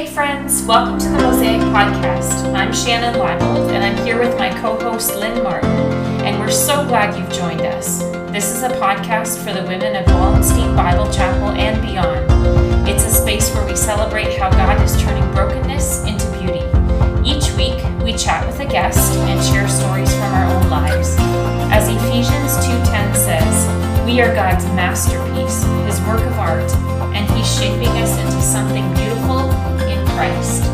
Hey friends, welcome to the Mosaic Podcast. I'm Shannon Leibold and I'm here with my co-host Lynn Martin, and we're so glad you've joined us. This is a podcast for the women of Wallenstein Bible Chapel and beyond. It's a space where we celebrate how God is turning brokenness into beauty. Each week, we chat with a guest and share stories from our own lives. As Ephesians 2:10 says, we are God's masterpiece, his work of art, and he's shaping us into something beautiful Christ.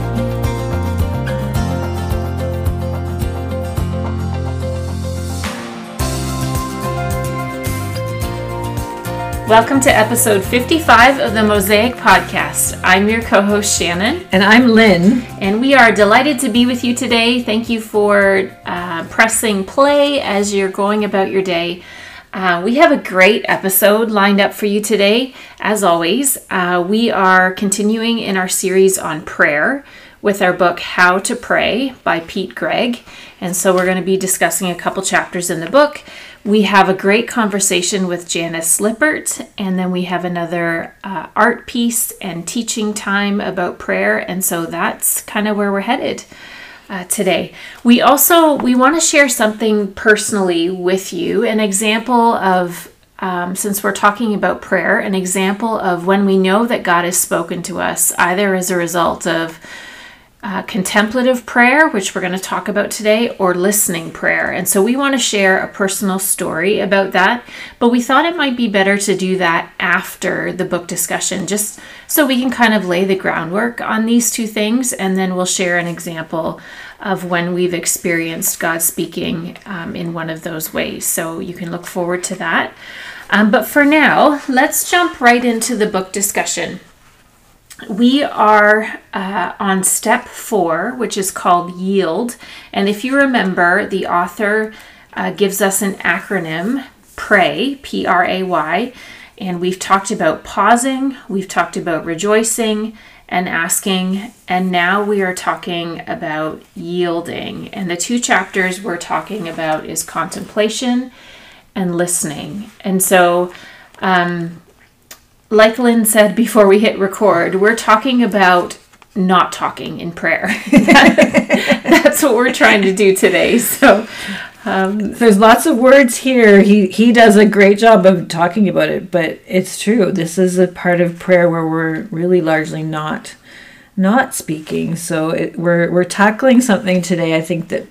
Welcome to episode 55 of the Mosaic Podcast. I'm your co host, Shannon. And I'm Lynn. And we are delighted to be with you today. Thank you for uh, pressing play as you're going about your day. Uh, we have a great episode lined up for you today. As always, uh, we are continuing in our series on prayer with our book How to Pray by Pete Greig. And so we're going to be discussing a couple chapters in the book. We have a great conversation with Janice Lippert, and then we have another uh, art piece and teaching time about prayer. And so that's kind of where we're headed. Uh, today. We also we want to share something personally with you an example of um, since we're talking about prayer an example of when we know that god has spoken to us either as a result of uh, contemplative prayer, which we're going to talk about today, or listening prayer. And so we want to share a personal story about that, but we thought it might be better to do that after the book discussion, just so we can kind of lay the groundwork on these two things, and then we'll share an example of when we've experienced God speaking um, in one of those ways. So you can look forward to that. Um, but for now, let's jump right into the book discussion we are uh, on step four, which is called yield. And if you remember, the author uh, gives us an acronym PRAY, P R A Y. And we've talked about pausing, we've talked about rejoicing and asking, and now we are talking about yielding. And the two chapters we're talking about is contemplation and listening. And so, um, like Lynn said before we hit record, we're talking about not talking in prayer. That's what we're trying to do today. So um, there's lots of words here. He he does a great job of talking about it, but it's true. This is a part of prayer where we're really largely not not speaking. So it, we're we're tackling something today. I think that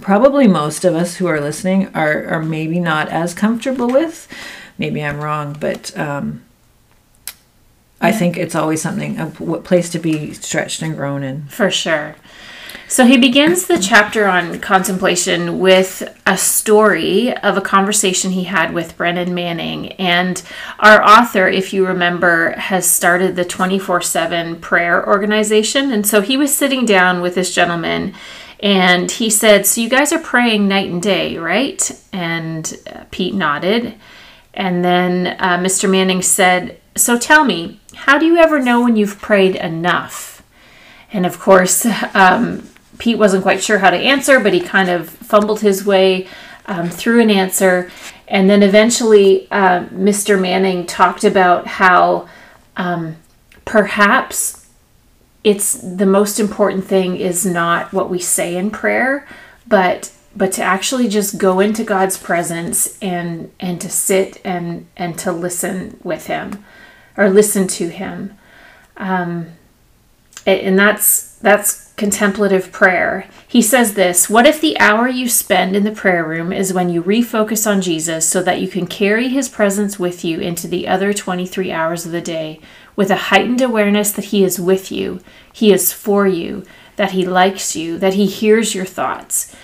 probably most of us who are listening are are maybe not as comfortable with. Maybe I'm wrong, but. Um, I think it's always something a place to be stretched and grown in. For sure. So he begins the chapter on contemplation with a story of a conversation he had with Brennan Manning. And our author, if you remember, has started the 24 7 prayer organization. And so he was sitting down with this gentleman and he said, So you guys are praying night and day, right? And uh, Pete nodded. And then uh, Mr. Manning said, So tell me, how do you ever know when you've prayed enough? And of course, um, Pete wasn't quite sure how to answer, but he kind of fumbled his way um, through an answer. And then eventually, uh, Mr. Manning talked about how um, perhaps it's the most important thing is not what we say in prayer, but but to actually just go into God's presence and and to sit and and to listen with Him or listen to him. Um, and that's that's contemplative prayer. He says this, what if the hour you spend in the prayer room is when you refocus on Jesus so that you can carry his presence with you into the other 23 hours of the day with a heightened awareness that he is with you, he is for you, that he likes you, that he hears your thoughts.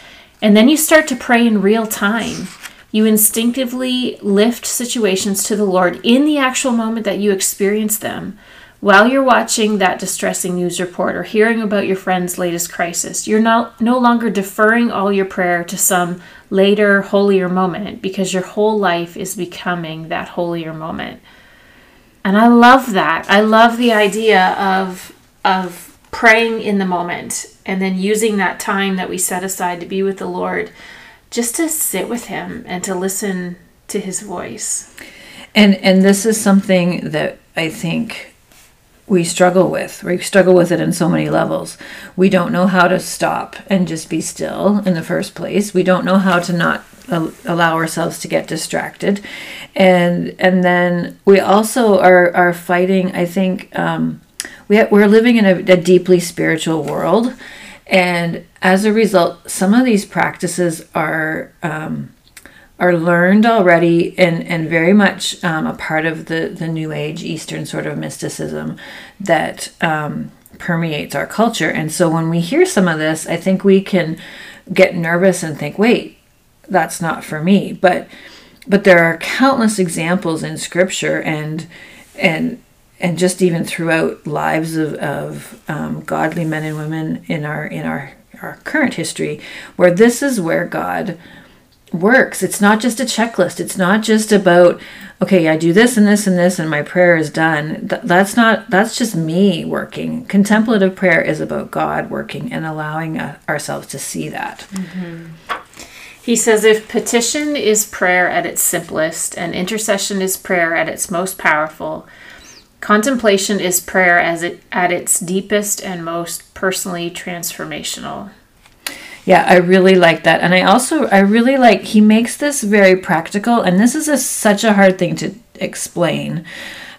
And then you start to pray in real time you instinctively lift situations to the Lord in the actual moment that you experience them. While you're watching that distressing news report or hearing about your friend's latest crisis, you're not, no longer deferring all your prayer to some later, holier moment because your whole life is becoming that holier moment. And I love that. I love the idea of, of praying in the moment and then using that time that we set aside to be with the Lord just to sit with him and to listen to his voice. And and this is something that I think we struggle with. We struggle with it in so many levels. We don't know how to stop and just be still in the first place. We don't know how to not allow ourselves to get distracted, and and then we also are are fighting. I think um, we we're living in a, a deeply spiritual world, and as a result, some of these practices are. Um, are learned already and, and very much um, a part of the, the New Age Eastern sort of mysticism that um, permeates our culture. And so when we hear some of this, I think we can get nervous and think, wait, that's not for me. But but there are countless examples in scripture and and and just even throughout lives of, of um, godly men and women in our in our our current history where this is where God works. It's not just a checklist. It's not just about okay, I do this and this and this and my prayer is done. Th- that's not that's just me working. Contemplative prayer is about God working and allowing uh, ourselves to see that. Mm-hmm. He says if petition is prayer at its simplest and intercession is prayer at its most powerful, contemplation is prayer as it at its deepest and most personally transformational. Yeah, I really like that. And I also I really like he makes this very practical and this is a, such a hard thing to explain.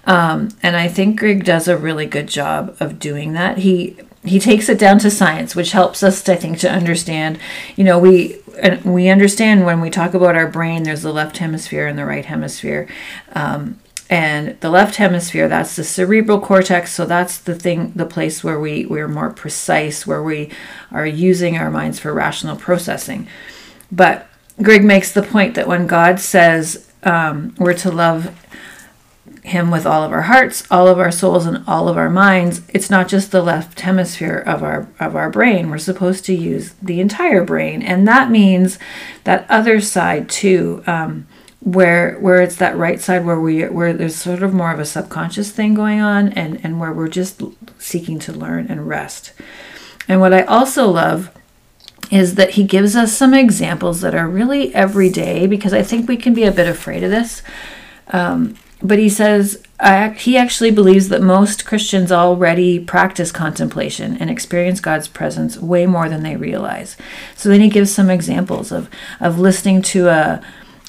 Um, and I think Greig does a really good job of doing that. He he takes it down to science, which helps us, I think, to understand. You know, we we understand when we talk about our brain, there's the left hemisphere and the right hemisphere. Um, and the left hemisphere that's the cerebral cortex so that's the thing the place where we we're more precise where we are using our minds for rational processing. But Greig makes the point that when god says um, we're to love him with all of our hearts all of our souls and all of our minds it's not just the left hemisphere of our of our brain. We're supposed to use the entire brain and that means that other side too um, where where it's that right side where we where there's sort of more of a subconscious thing going on and and where we're just seeking to learn and rest. And what i also love is that he gives us some examples that are really everyday because i think we can be a bit afraid of this. Um, but he says I, he actually believes that most christians already practice contemplation and experience god's presence way more than they realize. So then he gives some examples of of listening to a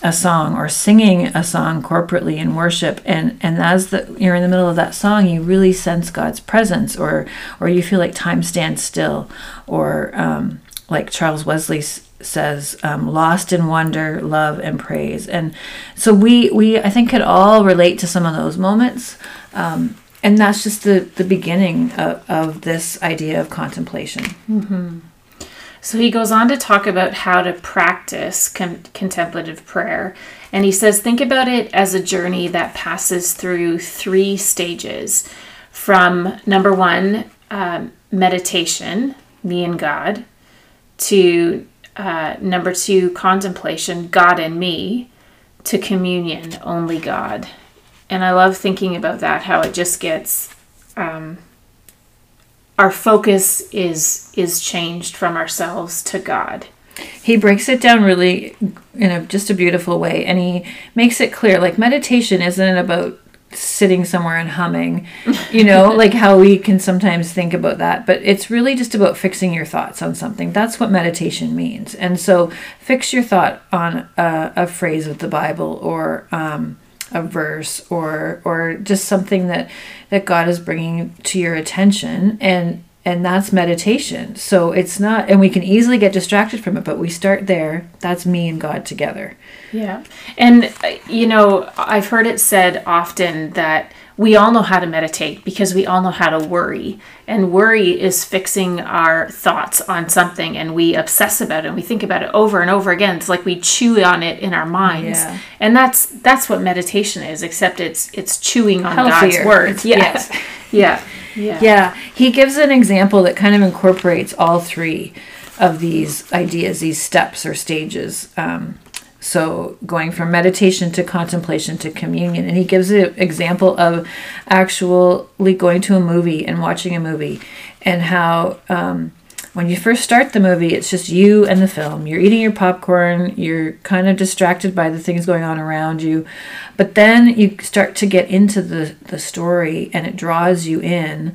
a song or singing a song corporately in worship and and as the you're in the middle of that song you really sense god's presence or or you feel like time stands still or um, like charles wesley says um, lost in wonder love and praise and so we we i think could all relate to some of those moments um, and that's just the the beginning of, of this idea of contemplation mm-hmm. So he goes on to talk about how to practice con- contemplative prayer. And he says, think about it as a journey that passes through three stages from number one, um, meditation, me and God, to uh, number two, contemplation, God and me, to communion, only God. And I love thinking about that, how it just gets. Um, our focus is is changed from ourselves to God. He breaks it down really in a just a beautiful way and he makes it clear like meditation isn't about sitting somewhere and humming, you know, like how we can sometimes think about that, but it's really just about fixing your thoughts on something. That's what meditation means. And so fix your thought on a, a phrase of the Bible or um, a verse or or just something that that God is bringing to your attention and and that's meditation. So it's not and we can easily get distracted from it, but we start there. That's me and God together. Yeah. And uh, you know, I've heard it said often that we all know how to meditate because we all know how to worry. And worry is fixing our thoughts on something and we obsess about it and we think about it over and over again. It's like we chew on it in our minds. Yeah. And that's that's what meditation is, except it's it's chewing on Healthier. God's words. Yes. Yeah. yeah. Yeah. He gives an example that kind of incorporates all three of these ideas, these steps or stages. Um, so going from meditation to contemplation to communion. And he gives an example of actually going to a movie and watching a movie and how um, when you first start the movie, it's just you and the film. You're eating your popcorn, you're kind of distracted by the things going on around you. But then you start to get into the, the story and it draws you in.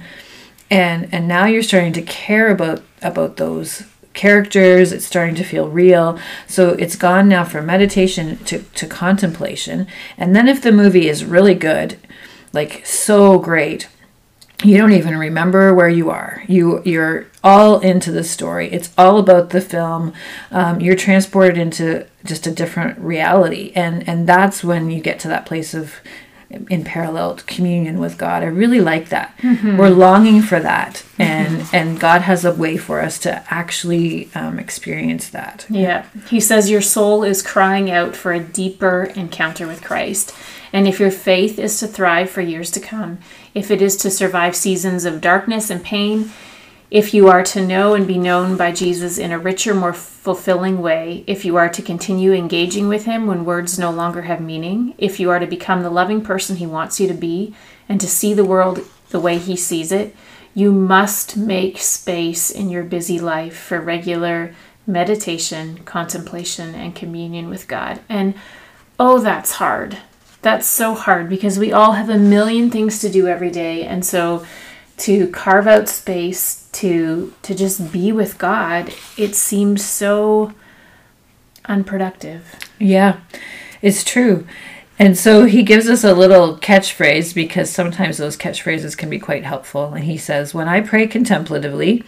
And and now you're starting to care about about those characters it's starting to feel real. So it's gone now from meditation to, to contemplation. And then if the movie is really good like so great you don't even remember where you are. You you're all into the story. It's all about the film. Um, you're transported into just a different reality. And and that's when you get to that place of in parallel communion with God. I really like that. Mm-hmm. We're longing for that, and mm-hmm. and God has a way for us to actually um, experience that. Yeah, He says your soul is crying out for a deeper encounter with Christ, and if your faith is to thrive for years to come, if it is to survive seasons of darkness and pain, if you are to know and be known by Jesus in a richer, more fulfilling way, if you are to continue engaging with Him when words no longer have meaning, if you are to become the loving person He wants you to be, and to see the world the way He sees it, you must make space in your busy life for regular meditation, contemplation, and communion with God. And oh, that's hard. That's so hard because we all have a million things to do every day. And so to carve out space to to just be with God, it seems so unproductive. Yeah, it's true. And so he gives us a little catchphrase because sometimes those catchphrases can be quite helpful. And he says, When I pray contemplatively,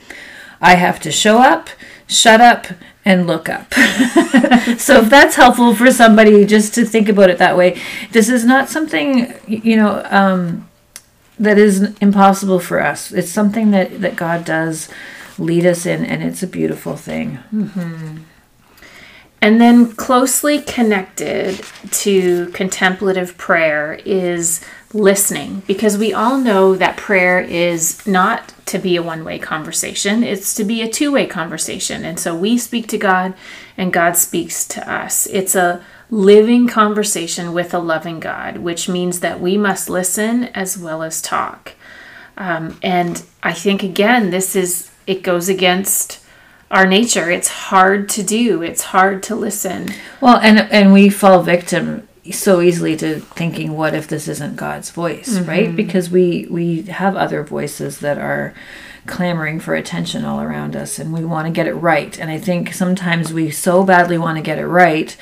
I have to show up, shut up, and look up. so if that's helpful for somebody just to think about it that way, this is not something, you know, um, that is impossible for us. It's something that, that God does lead us in, and it's a beautiful thing. Mm-hmm. And then, closely connected to contemplative prayer is listening, because we all know that prayer is not to be a one way conversation, it's to be a two way conversation. And so we speak to God, and God speaks to us. It's a living conversation with a loving God, which means that we must listen as well as talk. Um, and I think, again, this is, it goes against our nature. It's hard to do, it's hard to listen. Well, and, and we fall victim so easily to thinking what if this isn't god's voice mm-hmm. right because we we have other voices that are clamoring for attention all around us and we want to get it right. And I think sometimes we so badly want to get it right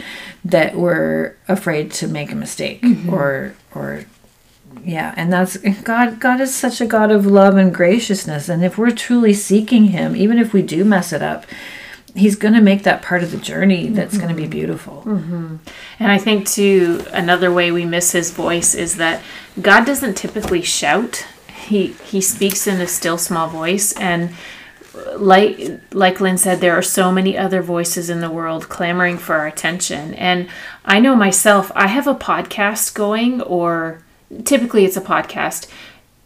that we're afraid to make a mistake mm-hmm. or or yeah, and that's God God is such a God of love and graciousness and if we're truly seeking him, even if we do mess it up, he's going to make that part of the journey that's mm-hmm. going to be beautiful. Mm-hmm. And I think too another way we miss his voice is that God doesn't typically shout he he speaks in a still small voice and like like Lynn said, there are so many other voices in the world clamoring for our attention. And I know myself, I have a podcast going, or typically it's a podcast.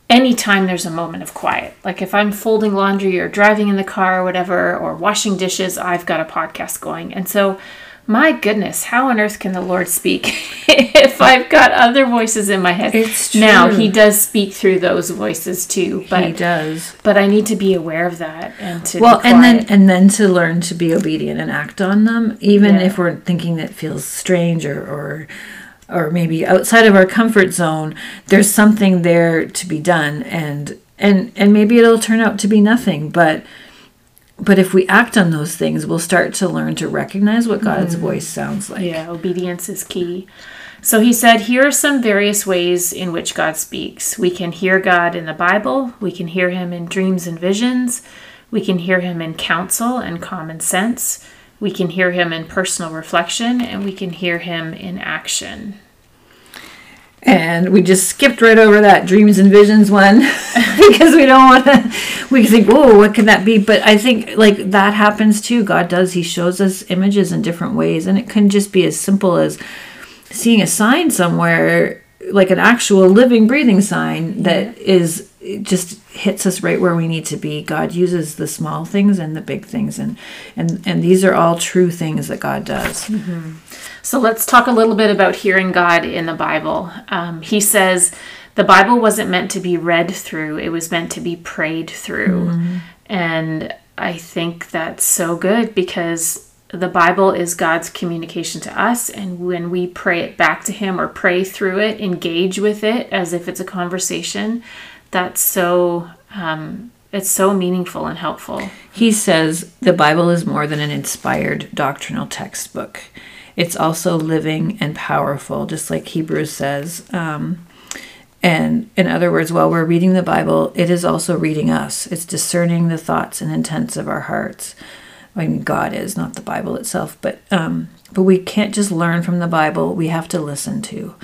Anytime there's a moment of quiet, like if I'm folding laundry or driving in the car or whatever, or washing dishes, I've got a podcast going. And so my goodness, how on earth can the Lord speak if I've got other voices in my head? It's true. Now He does speak through those voices too, but He does. But I need to be aware of that and to well, and then and then to learn to be obedient and act on them, even yeah. if we're thinking that feels strange or or or maybe outside of our comfort zone. There's something there to be done, and and and maybe it'll turn out to be nothing, but but if we act on those things, we'll start to learn to recognize what God's mm. voice sounds like. Yeah, obedience is key. So he said, Here are some various ways in which God speaks. We can hear God in the Bible, we can hear him in dreams and visions, we can hear him in counsel and common sense, we can hear him in personal reflection, and we can hear him in action. And we just skipped right over that dreams and visions one because we don't want to. We think, "Whoa, what could that be?" But I think like that happens too. God does; He shows us images in different ways, and it can just be as simple as seeing a sign somewhere, like an actual living, breathing sign that is just hits us right where we need to be. God uses the small things and the big things, and and and these are all true things that God does. Mm-hmm. So let's talk a little bit about hearing God in the Bible. Um, he says the Bible wasn't meant to be read through, it was meant to be prayed through. Mm-hmm. And I think that's so good because the Bible is God's communication to us. And when we pray it back to Him or pray through it, engage with it as if it's a conversation, that's so. Um, it's so meaningful and helpful. He says the Bible is more than an inspired doctrinal textbook. It's also living and powerful, just like Hebrews says. Um, and in other words, while we're reading the Bible, it is also reading us. It's discerning the thoughts and intents of our hearts. I mean, God is not the Bible itself, but um, but we can't just learn from the Bible. We have to listen to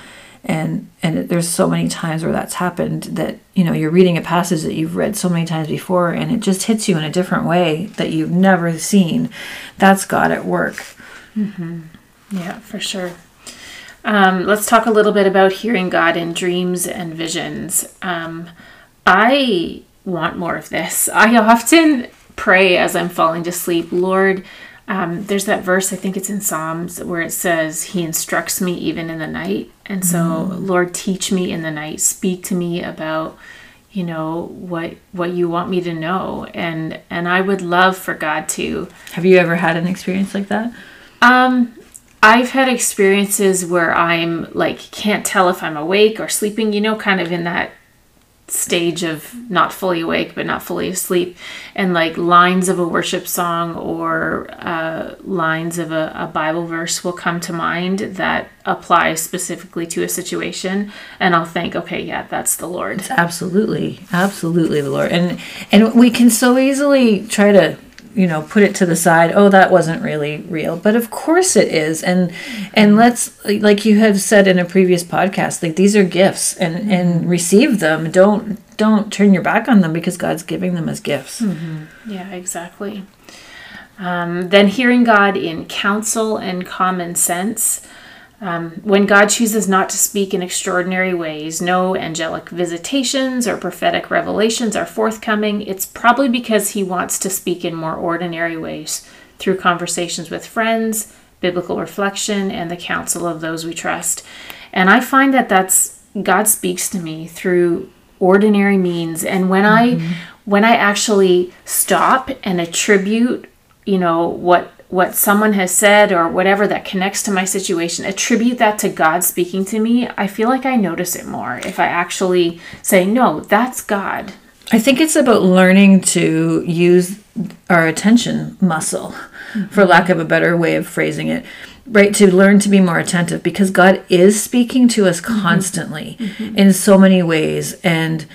and and there's so many times where that's happened that you know you're reading a passage that you've read so many times before and it just hits you in a different way that you've never seen that's god at work mm-hmm. Yeah for sure um, let's talk a little bit about hearing god in dreams and visions um, i want more of this i often pray as i'm falling to sleep lord um, there's that verse, I think it's in Psalms, where it says, He instructs me even in the night. And so, mm. Lord, teach me in the night. Speak to me about, you know, what what you want me to know. And and I would love for God to. Have you ever had an experience like that? Um, I've had experiences where I'm like can't tell if I'm awake or sleeping, you know, kind of in that stage of not fully awake but not fully asleep and like lines of a worship song or uh, lines of a, a, bible verse will come to mind that apply specifically to a situation and i'll think okay yeah that's the lord. It's absolutely. Absolutely the lord. And and we can so easily try to you know put it to the side oh that wasn't really real. But of course it is and and let's like you have said in a previous podcast like these are gifts and and receive them. Don't don't turn your back on them because god's giving them as gifts. Mm-hmm. yeah exactly. Um, then hearing god in counsel and common sense um, when God chooses not to speak in extraordinary ways, no angelic visitations or prophetic revelations are forthcoming, it's probably because he wants to speak in more ordinary ways through conversations with friends, biblical reflection, and the counsel of those we trust. And I find that that's God speaks to me through ordinary means and when mm-hmm. I when I actually stop and attribute, you know, what what someone has said or whatever that connects to my situation, attribute that to God speaking to me, I feel like I notice it more if I actually say, no, that's God. I think it's about learning to use our attention muscle, mm-hmm. for lack of a better way of phrasing it, right? To learn to be more attentive because God is speaking to us mm-hmm. constantly mm-hmm. in so many ways. And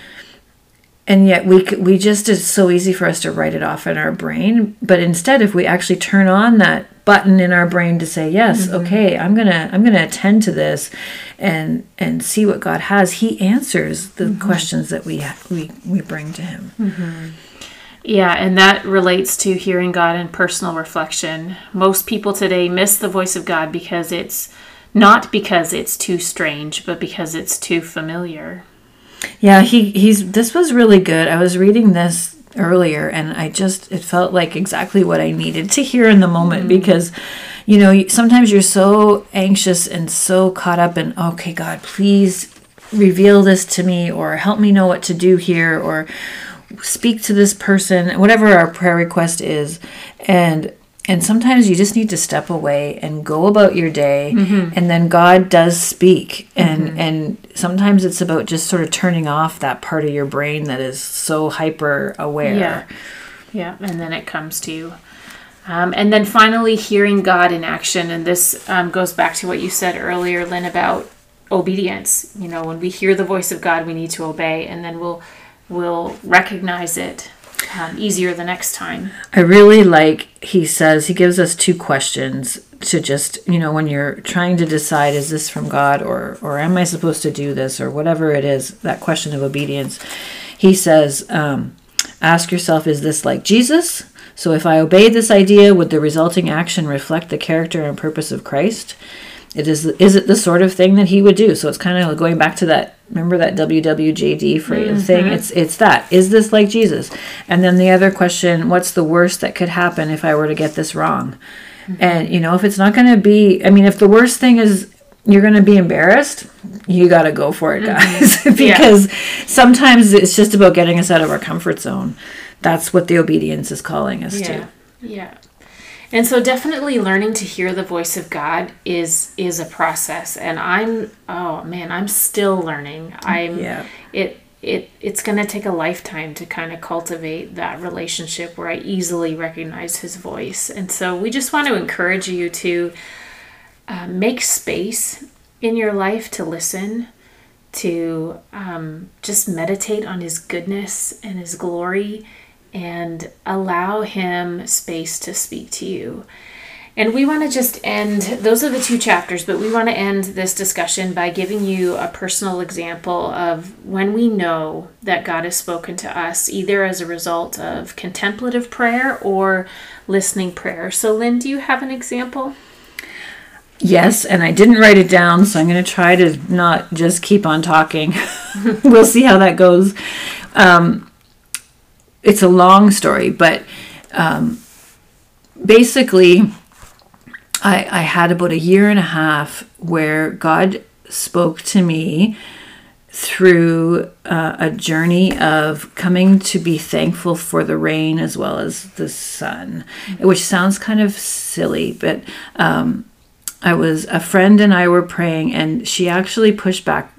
and yet we we just it's so easy for us to write it off in our brain but instead if we actually turn on that button in our brain to say yes mm-hmm. okay i'm gonna i'm gonna attend to this and and see what god has he answers the mm-hmm. questions that we we we bring to him mm-hmm. yeah and that relates to hearing god in personal reflection most people today miss the voice of god because it's not because it's too strange but because it's too familiar yeah, he he's this was really good. I was reading this earlier and I just it felt like exactly what I needed to hear in the moment mm-hmm. because you know, sometimes you're so anxious and so caught up in okay, God, please reveal this to me or help me know what to do here or speak to this person, whatever our prayer request is. And and sometimes you just need to step away and go about your day mm-hmm. and then god does speak. And mm-hmm. and sometimes it's about just sort of turning off that part of your brain that is so hyper aware. Yeah. Yeah and then it comes to you. Um, and then finally hearing god in action. And this um, goes back to what you said earlier lynn about obedience. You know when we hear the voice of god we need to obey and then we'll we'll recognize it um, easier the next time. I really like he says he gives us two questions to just you know when you're trying to decide is this from God or or am I supposed to do this or whatever it is that question of obedience. He says, um, ask yourself, is this like Jesus? So if I obey this idea, would the resulting action reflect the character and purpose of Christ? It is is it the sort of thing that he would do? So it's kind of going back to that remember that WWJD phrase mm-hmm. thing? It's it's that. Is this like Jesus? And then the other question, what's the worst that could happen if I were to get this wrong? Mm-hmm. And you know, if it's not going to be I mean, if the worst thing is you're going to be embarrassed, you got to go for it, mm-hmm. guys. because yeah. sometimes it's just about getting us out of our comfort zone. that's what the obedience is calling us Yeah. to. Yeah. And so definitely learning to hear the voice of God is is a process and I'm oh man, I'm still learning. I'm Yeah. it it it's going to take a lifetime to kind of cultivate that relationship where I easily recognize his voice. And so we just want to encourage you to uh, make space in your life to listen, to um, just meditate on his goodness and his glory, and allow him space to speak to you. And we want to just end, those are the two chapters, but we want to end this discussion by giving you a personal example of when we know that God has spoken to us, either as a result of contemplative prayer or listening prayer. So, Lynn, do you have an example? Yes, and I didn't write it down, so I'm going to try to not just keep on talking. we'll see how that goes. Um, it's a long story, but um, basically, I, I had about a year and a half where God spoke to me through uh, a journey of coming to be thankful for the rain as well as the sun, which sounds kind of silly, but um, I was a friend and I were praying, and she actually pushed back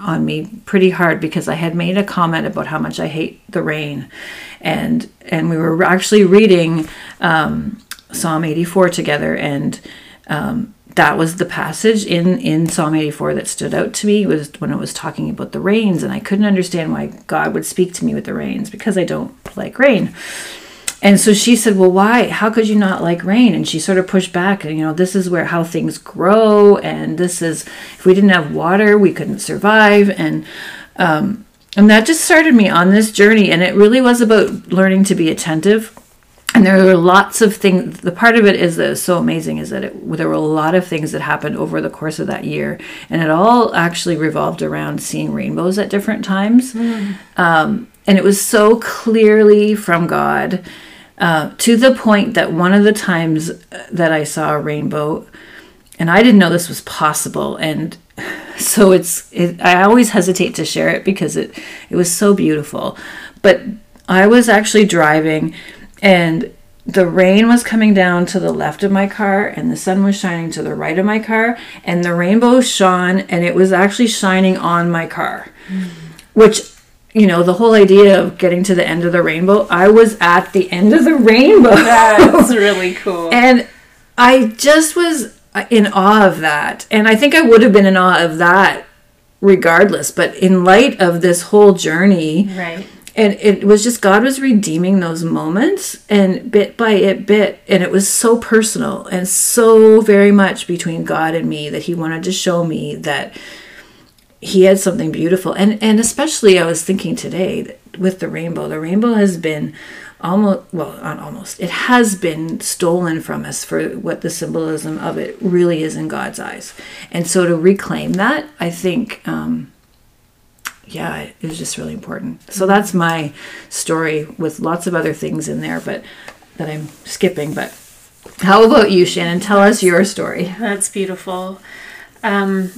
on me pretty hard because I had made a comment about how much I hate the rain, and and we were actually reading um, Psalm 84 together, and um, that was the passage in in Psalm 84 that stood out to me was when it was talking about the rains, and I couldn't understand why God would speak to me with the rains because I don't like rain. And so she said, "Well, why? How could you not like rain?" And she sort of pushed back, and you know, this is where how things grow, and this is if we didn't have water, we couldn't survive, and um, and that just started me on this journey, and it really was about learning to be attentive. And there were lots of things. The part of it is that so amazing is that it, there were a lot of things that happened over the course of that year, and it all actually revolved around seeing rainbows at different times. Um, and it was so clearly from God uh, to the point that one of the times that I saw a rainbow, and I didn't know this was possible, and so it's it, I always hesitate to share it because it it was so beautiful, but I was actually driving, and the rain was coming down to the left of my car and the sun was shining to the right of my car and the rainbow shone and it was actually shining on my car which you know the whole idea of getting to the end of the rainbow i was at the end of the rainbow That's really cool. and i just was in awe of that and i think i would have been in awe of that regardless but in light of this whole journey right. and it was just god was redeeming those moments and bit by it bit and it was so personal and so very much between god and me that he wanted to show me that he had something beautiful. And and especially i was thinking today that with the rainbow the rainbow has been almost well not almost it has been stolen from us for what the symbolism of it really is in god's eyes. And so to reclaim that i think um yeah it was just really important. So that's my story with lots of other things in there but that i'm skipping but how about you shannon? Tell us your story. That's beautiful. Um,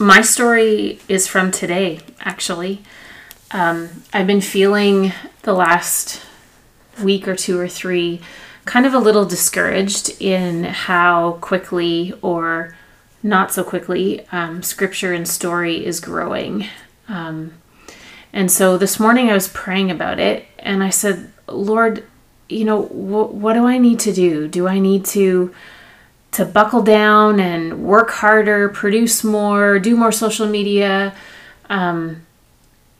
my story is from today, actually. Um, I've been feeling the last week or two or three kind of a little discouraged in how quickly or not so quickly um, scripture and story is growing. Um, and so this morning I was praying about it and I said, Lord, you know, wh- what do I need to do? Do I need to to buckle down and work harder, produce more, do more social media? Um,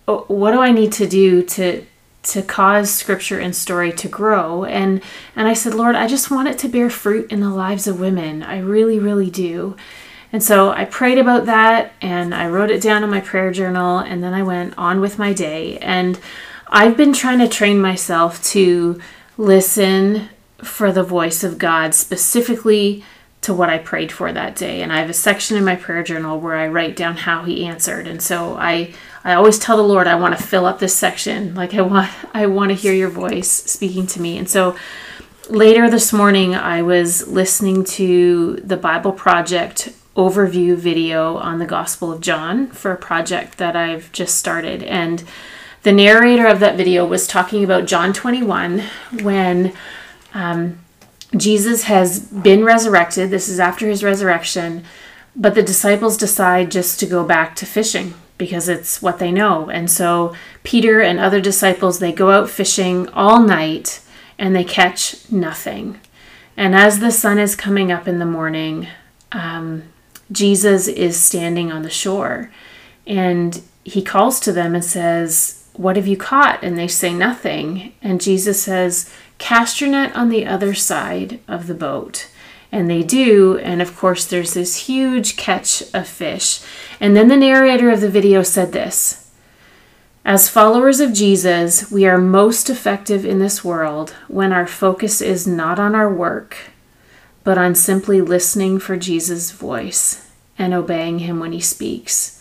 what do I need to do to to cause scripture and story to grow? And and I said, Lord, I just want it to bear fruit in the lives of women. I really, really do. And so I prayed about that and I wrote it down in my prayer journal and then I went on with my day. And I've been trying to train myself to listen for the voice of God specifically to what I prayed for that day. And I have a section in my prayer journal where I write down how he answered. And so I I always tell the Lord I want to fill up this section. Like I want I want to hear your voice speaking to me. And so later this morning I was listening to the Bible Project overview video on the Gospel of John for a project that I've just started and The narrator of that video was talking about John 21 when um, Jesus has been resurrected. This is after his resurrection, but the disciples decide just to go back to fishing because it's what they know. And so Peter and other disciples they go out fishing all night and they catch nothing. And as the sun is coming up in the morning, um, Jesus is standing on the shore and he calls to them and says, What have you caught? And they say, Nothing. And Jesus says, Cast your net on the other side of the boat. And they do, and of course, there's this huge catch of fish. And then the narrator of the video said this As followers of Jesus, we are most effective in this world when our focus is not on our work, but on simply listening for Jesus' voice and obeying him when he speaks.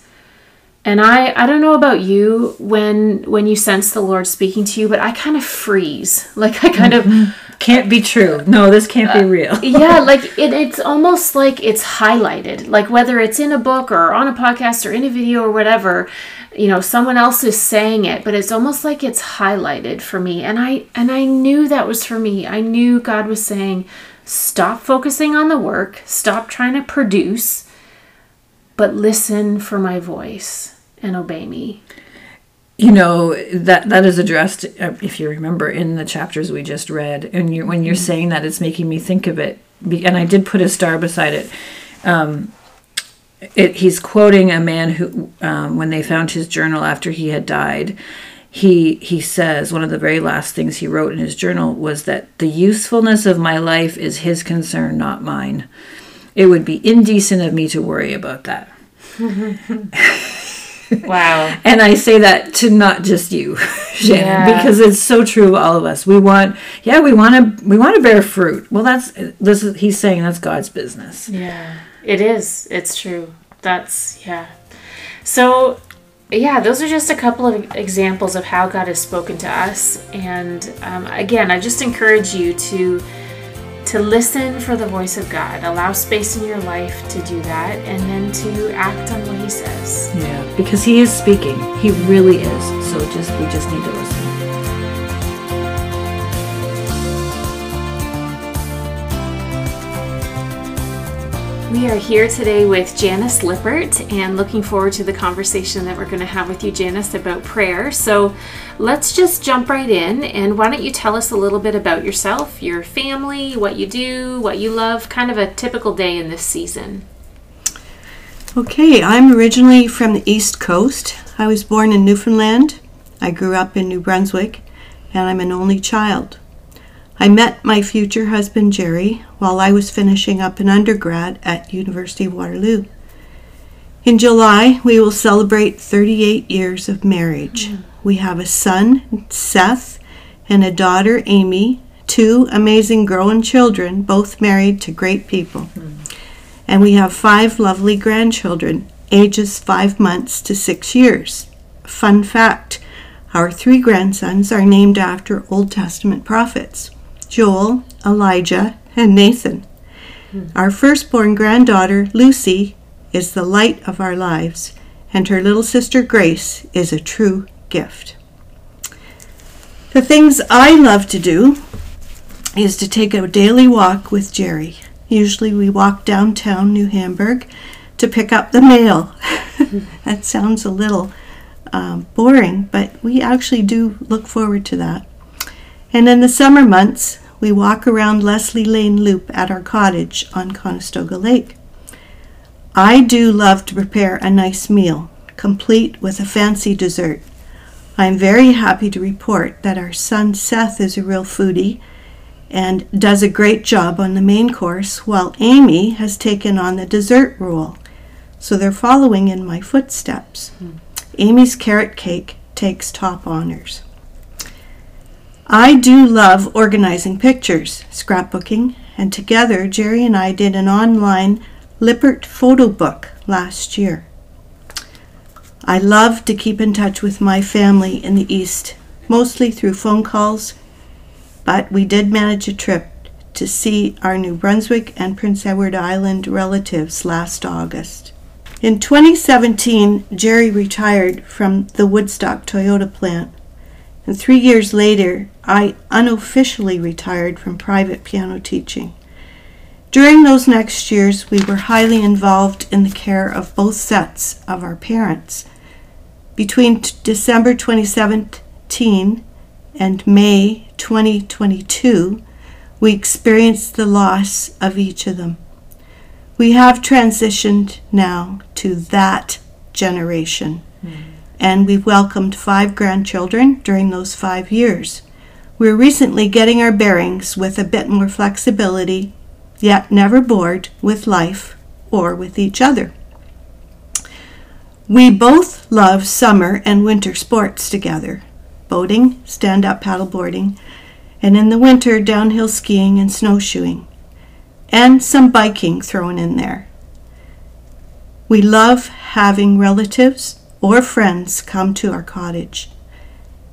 And I I don't know about you when when you sense the Lord speaking to you, but I kind of freeze. Like I kind mm-hmm. of can't be true. No, this can't be real. Uh, yeah, like it, it's almost like it's highlighted. Like whether it's in a book or on a podcast or in a video or whatever, you know, someone else is saying it, but it's almost like it's highlighted for me. And I and I knew that was for me. I knew God was saying, stop focusing on the work, stop trying to produce, but listen for my voice and obey me. You know that that is addressed uh, if you remember in the chapters we just read. And you when you're mm-hmm. saying that it's making me think of it. And i did put a star beside it. Um, it, he's quoting a man who um, when they found his journal after he had died he he says one of the very last things he wrote in his journal was that the usefulness of my life is his concern not mine it would be indecent of me to worry about that Wow. and I say that to not just you, Shannon, yeah. because it's so true of all of us. We want, yeah, we want to, we want to bear fruit. Well, that's this is he's saying that's God's business. Yeah, it is. It's true. That's yeah. So, yeah, those are just a couple of examples of how God has spoken to us. And um, again, I just encourage you to to listen for the voice of God. Allow space in your life to do that and then to act on what he says. Yeah, because he is speaking. He really is. So just we just need to listen. We are here today with Janice Lippert and looking forward to the conversation that we're going to have with you, Janice, about prayer. So let's just jump right in. And why don't you tell us a little bit about yourself, your family, what you do, what you love, kind of a typical day in this season? Okay, I'm originally from the East Coast. I was born in Newfoundland. I grew up in New Brunswick, and I'm an only child. I met my future husband Jerry while I was finishing up an undergrad at University of Waterloo. In July, we will celebrate 38 years of marriage. Mm. We have a son, Seth, and a daughter, Amy, two amazing grown children, both married to great people. Mm. And we have five lovely grandchildren, ages five months to six years. Fun fact our three grandsons are named after Old Testament prophets. Joel, Elijah, and Nathan. Our firstborn granddaughter, Lucy, is the light of our lives, and her little sister, Grace, is a true gift. The things I love to do is to take a daily walk with Jerry. Usually we walk downtown New Hamburg to pick up the mail. that sounds a little um, boring, but we actually do look forward to that. And in the summer months, we walk around Leslie Lane Loop at our cottage on Conestoga Lake. I do love to prepare a nice meal, complete with a fancy dessert. I am very happy to report that our son Seth is a real foodie and does a great job on the main course, while Amy has taken on the dessert role. So they're following in my footsteps. Mm. Amy's carrot cake takes top honors. I do love organizing pictures, scrapbooking, and together Jerry and I did an online Lippert photo book last year. I love to keep in touch with my family in the East, mostly through phone calls, but we did manage a trip to see our New Brunswick and Prince Edward Island relatives last August. In 2017, Jerry retired from the Woodstock Toyota plant. And three years later, I unofficially retired from private piano teaching. During those next years, we were highly involved in the care of both sets of our parents. Between t- December 2017 and May 2022, we experienced the loss of each of them. We have transitioned now to that generation, hmm. And we've welcomed five grandchildren during those five years. We're recently getting our bearings with a bit more flexibility, yet never bored with life or with each other. We both love summer and winter sports together boating, stand up paddleboarding, and in the winter, downhill skiing and snowshoeing, and some biking thrown in there. We love having relatives or friends come to our cottage.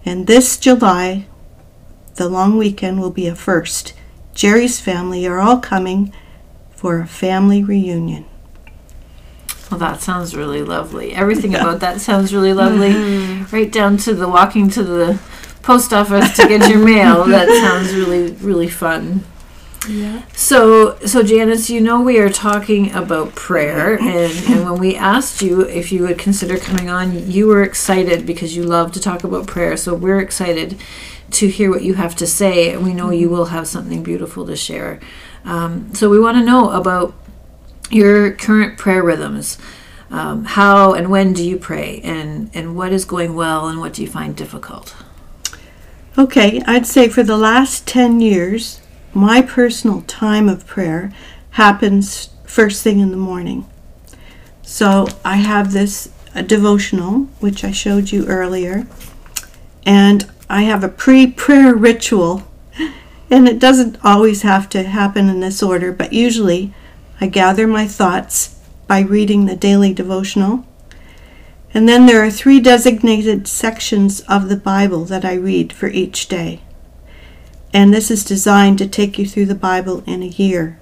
And this July, the long weekend will be a first. Jerry's family are all coming for a family reunion. Well, that sounds really lovely. Everything about that sounds really lovely. Mm-hmm. Right down to the walking to the post office to get your mail. That sounds really, really fun. Yeah. So, so Janice, you know we are talking about prayer, and, and when we asked you if you would consider coming on, you were excited because you love to talk about prayer. So we're excited to hear what you have to say, and we know you will have something beautiful to share. Um, so we want to know about your current prayer rhythms. Um, how and when do you pray, and and what is going well, and what do you find difficult? Okay, I'd say for the last 10 years, my personal time of prayer happens first thing in the morning. So I have this devotional, which I showed you earlier, and I have a pre prayer ritual. And it doesn't always have to happen in this order, but usually I gather my thoughts by reading the daily devotional. And then there are three designated sections of the Bible that I read for each day. And this is designed to take you through the Bible in a year.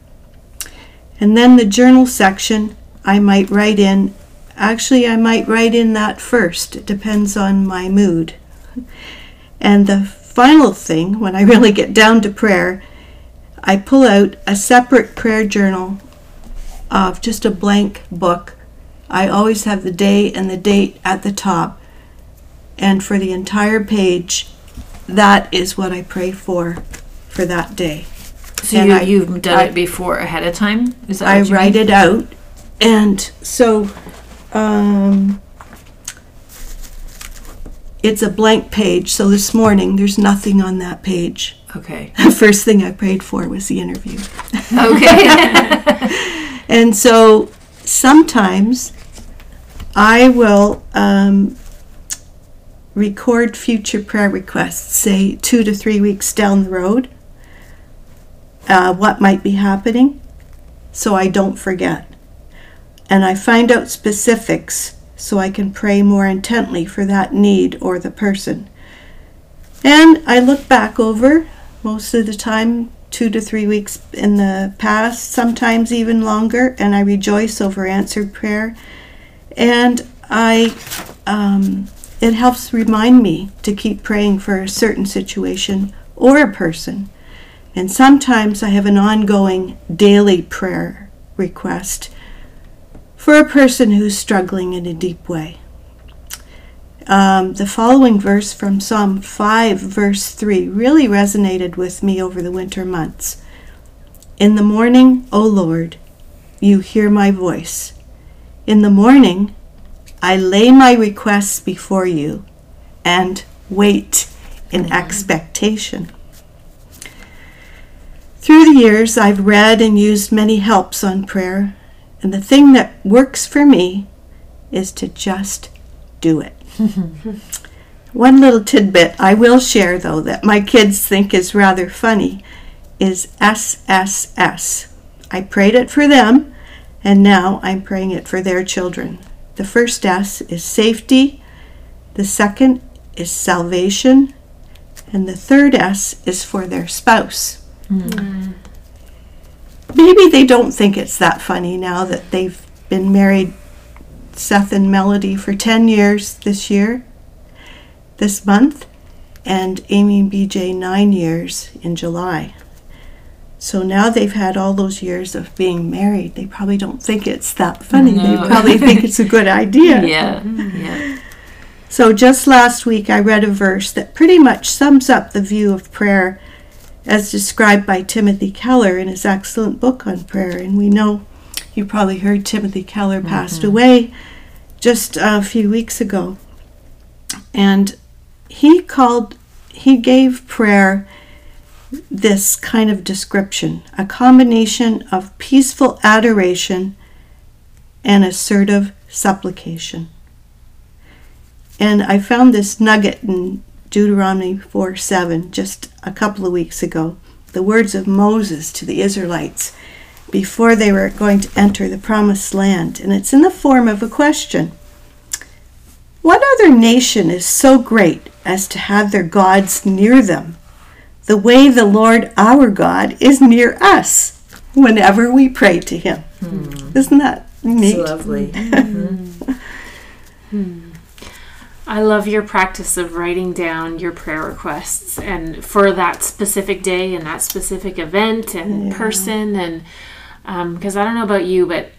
And then the journal section, I might write in, actually, I might write in that first. It depends on my mood. And the final thing, when I really get down to prayer, I pull out a separate prayer journal of just a blank book. I always have the day and the date at the top. And for the entire page, that is what I pray for for that day. So And you, I- you've done I- it before ahead of time. Is that I write mean? it out. And so um, it's a blank page. So this morning, there's nothing on that page. Okay. The first thing I prayed for was the interview. Okay. And so sometimes I will um, record future prayer requests, say two to three weeks down the road, uh, what might be happening, so I don't forget. And I find out specifics so I can pray more intently for that need or the person. And I look back over most of the time two to three weeks in the past, sometimes even longer, and I rejoice over answered prayer. And I, um, it helps remind me to keep praying for a certain situation or a person. And sometimes I have an ongoing daily prayer request for a person who's struggling in a deep way. Um, the following verse from Psalm 5, verse 3, really resonated with me over the winter months. In the morning, O Lord, you hear my voice. In the morning, I lay my requests before you and wait in expectation. Through the years, I've read and used many helps on prayer, and the thing that works for me is to just do it. One little tidbit I will share, though, that my kids think is rather funny is SSS. I prayed it for them, and now I'm praying it for their children. The first S is safety, the second is salvation, and the third S is for their spouse. Hmm. Maybe they don't think it's that funny now that they've been married Seth and Melody for 10 years this year, this month, and Amy and BJ 9 years in July. So now they've had all those years of being married. They probably don't think it's that funny. They probably think it's a good idea. Yeah, mm-hmm. yeah. So just last week, I read a verse that pretty much sums up the view of prayer as described by Timothy Keller in his excellent book on prayer. And we know you probably heard Timothy Keller mm-hmm. passed away just a few weeks ago. And he called, he gave prayer this kind of description a combination of peaceful adoration and assertive supplication. And I found this nugget in Deuteronomy 4 7 just a couple of weeks ago. The words of Moses to the Israelites before they were going to enter the promised land. And it's in the form of a question What other nation is so great as to have their gods near them, the way the Lord our God is near us whenever we pray to him? Hmm. Isn't that neat? It's lovely. Hmm. Hmm. I love your practice of writing down your prayer requests and for that specific day and that specific event and Yeah. person and um, because I don't know about you, but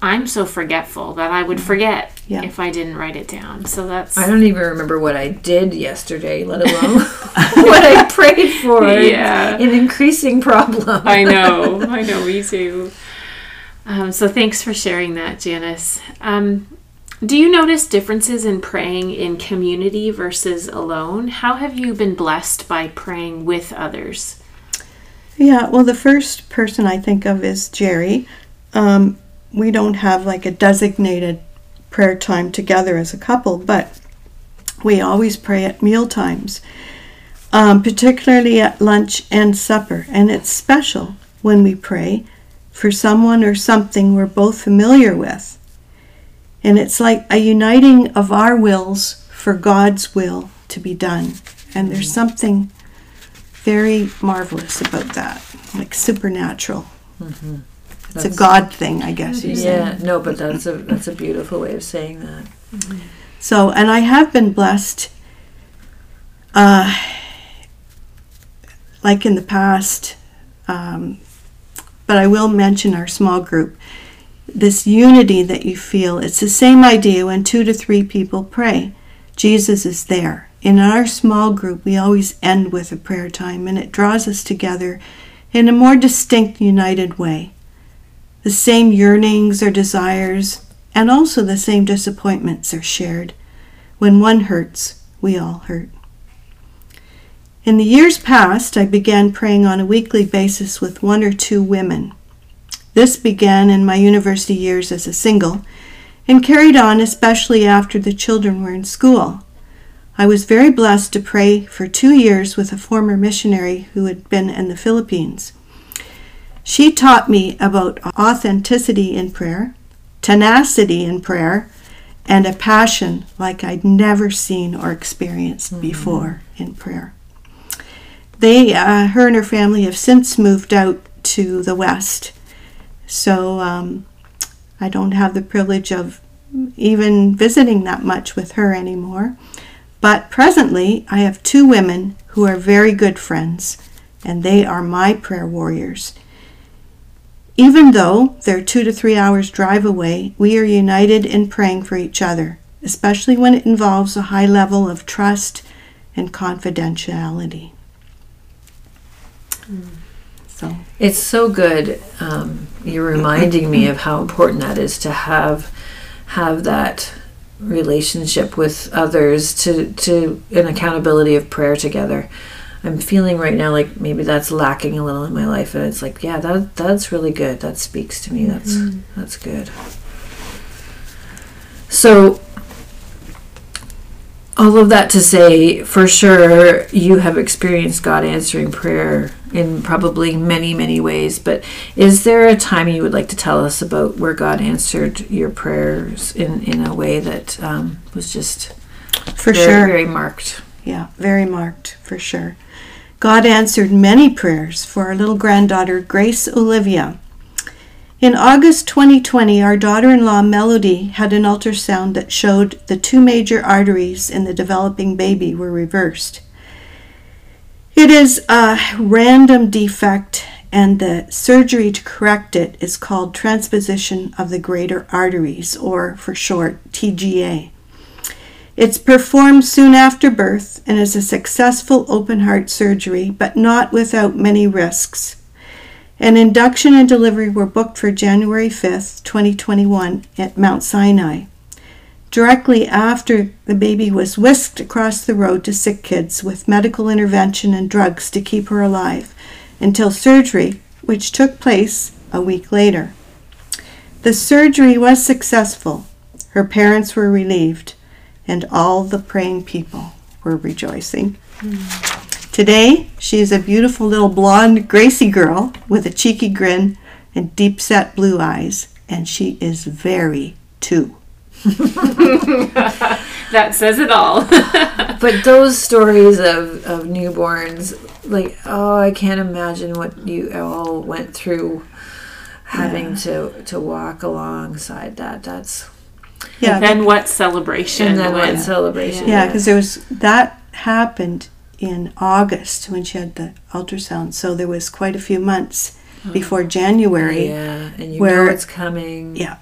I'm so forgetful that I would forget Yeah. if I didn't write it down. So that's I don't even remember what I did yesterday, let alone what I prayed for. Yeah. An increasing problem. I know, I know, me too. Um, so thanks for sharing that, Janice. Um, do you notice differences in praying in community versus alone? How have you been blessed by praying with others? Yeah, well, the first person I think of is Jerry. Um, we don't have like a designated prayer time together as a couple, but we always pray at meal times, um, particularly at lunch and supper. And it's special when we pray for someone or something we're both familiar with. And it's like a uniting of our wills for God's will to be done. And there's something very marvelous about that, like supernatural. It's a God thing, I guess you say. Yeah, no, but that's a that's a beautiful way of saying that. So, and I have been blessed, uh, like in the past, um, but I will mention our small group. This unity that you feel, it's the same idea when two to three people pray. Jesus is there. In our small group, we always end with a prayer time, and it draws us together in a more distinct, united way. The same yearnings or desires, and also the same disappointments are shared. When one hurts, we all hurt. In the years past, I began praying on a weekly basis with one or two women. This began in my university years as a single and carried on especially after the children were in school. I was very blessed to pray for two years with a former missionary who had been in the Philippines. She taught me about authenticity in prayer, tenacity in prayer, and a passion like I'd never seen or experienced before in prayer. They, uh, her and her family, have since moved out to the West, so um, I don't have the privilege of even visiting that much with her anymore. But presently, I have two women who are very good friends, and they are my prayer warriors. Even though they're two to three hours' drive away, we are united in praying for each other, especially when it involves a high level of trust and confidentiality. So, It's so good. Um, you're reminding me of how important that is to have have that relationship with others to to an accountability of prayer together. I'm feeling right now like maybe that's lacking a little in my life, and it's like, yeah, that that's really good. That speaks to me. That's that's good. So, all of that to say, for sure, you have experienced God answering prayer in probably many, many ways. But is there a time you would like to tell us about where God answered your prayers in, in a way that um, was just for very, sure. very marked? Yeah, very marked, for sure. God answered many prayers for our little granddaughter, Grace Olivia. In August 2020, our daughter in law Melody had an ultrasound that showed the two major arteries in the developing baby were reversed. It is a random defect, and the surgery to correct it is called transposition of the greater arteries, or for short, TGA. It's performed soon after birth and is a successful open heart surgery, but not without many risks. An induction and delivery were booked for January 5th, 2021, at Mount Sinai. Directly after, the baby was whisked across the road to sick kids with medical intervention and drugs to keep her alive until surgery, which took place a week later. The surgery was successful. Her parents were relieved, and all the praying people were rejoicing. Hmm. Today, she is a beautiful little blonde Gracie girl with a cheeky grin and deep set blue eyes, and she is very too. That says it all. But those stories of, of newborns, like, oh, I can't imagine what you all went through having to, to walk alongside that. That's Yeah, then what celebration? and then when- what celebration. yeah, because there was that happened in August when she had the ultrasound, so there was quite a few months oh. before January. Oh, yeah, and you where- know it's coming. Yeah,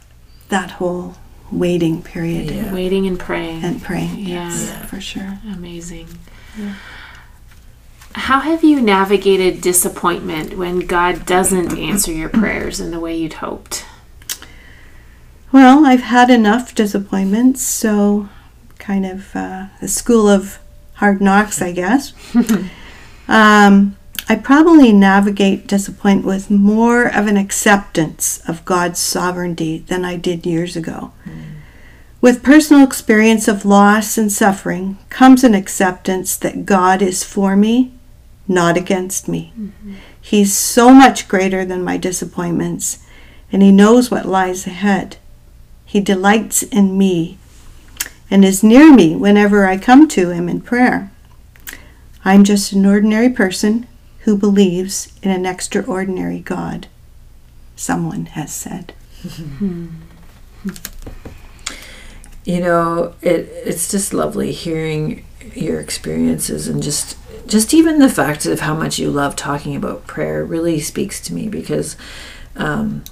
that whole waiting period Yeah. Waiting and praying. and praying. Yeah. Yes, for sure. Amazing. How have you navigated disappointment when God doesn't answer your prayers in the way you'd hoped? Well, I've had enough disappointments, so kind of uh, the school of hard knocks, I guess. um, I probably navigate disappointment with more of an acceptance of God's sovereignty than I did years ago. With personal experience of loss and suffering comes an acceptance that God is for me, not against me. He's so much greater than my disappointments, and He knows what lies ahead. He delights in me and is near me whenever I come to Him in prayer. I'm just an ordinary person who believes in an extraordinary God, someone has said. you know it it's just lovely hearing your experiences and just just even the fact of how much you love talking about prayer really speaks to me because um,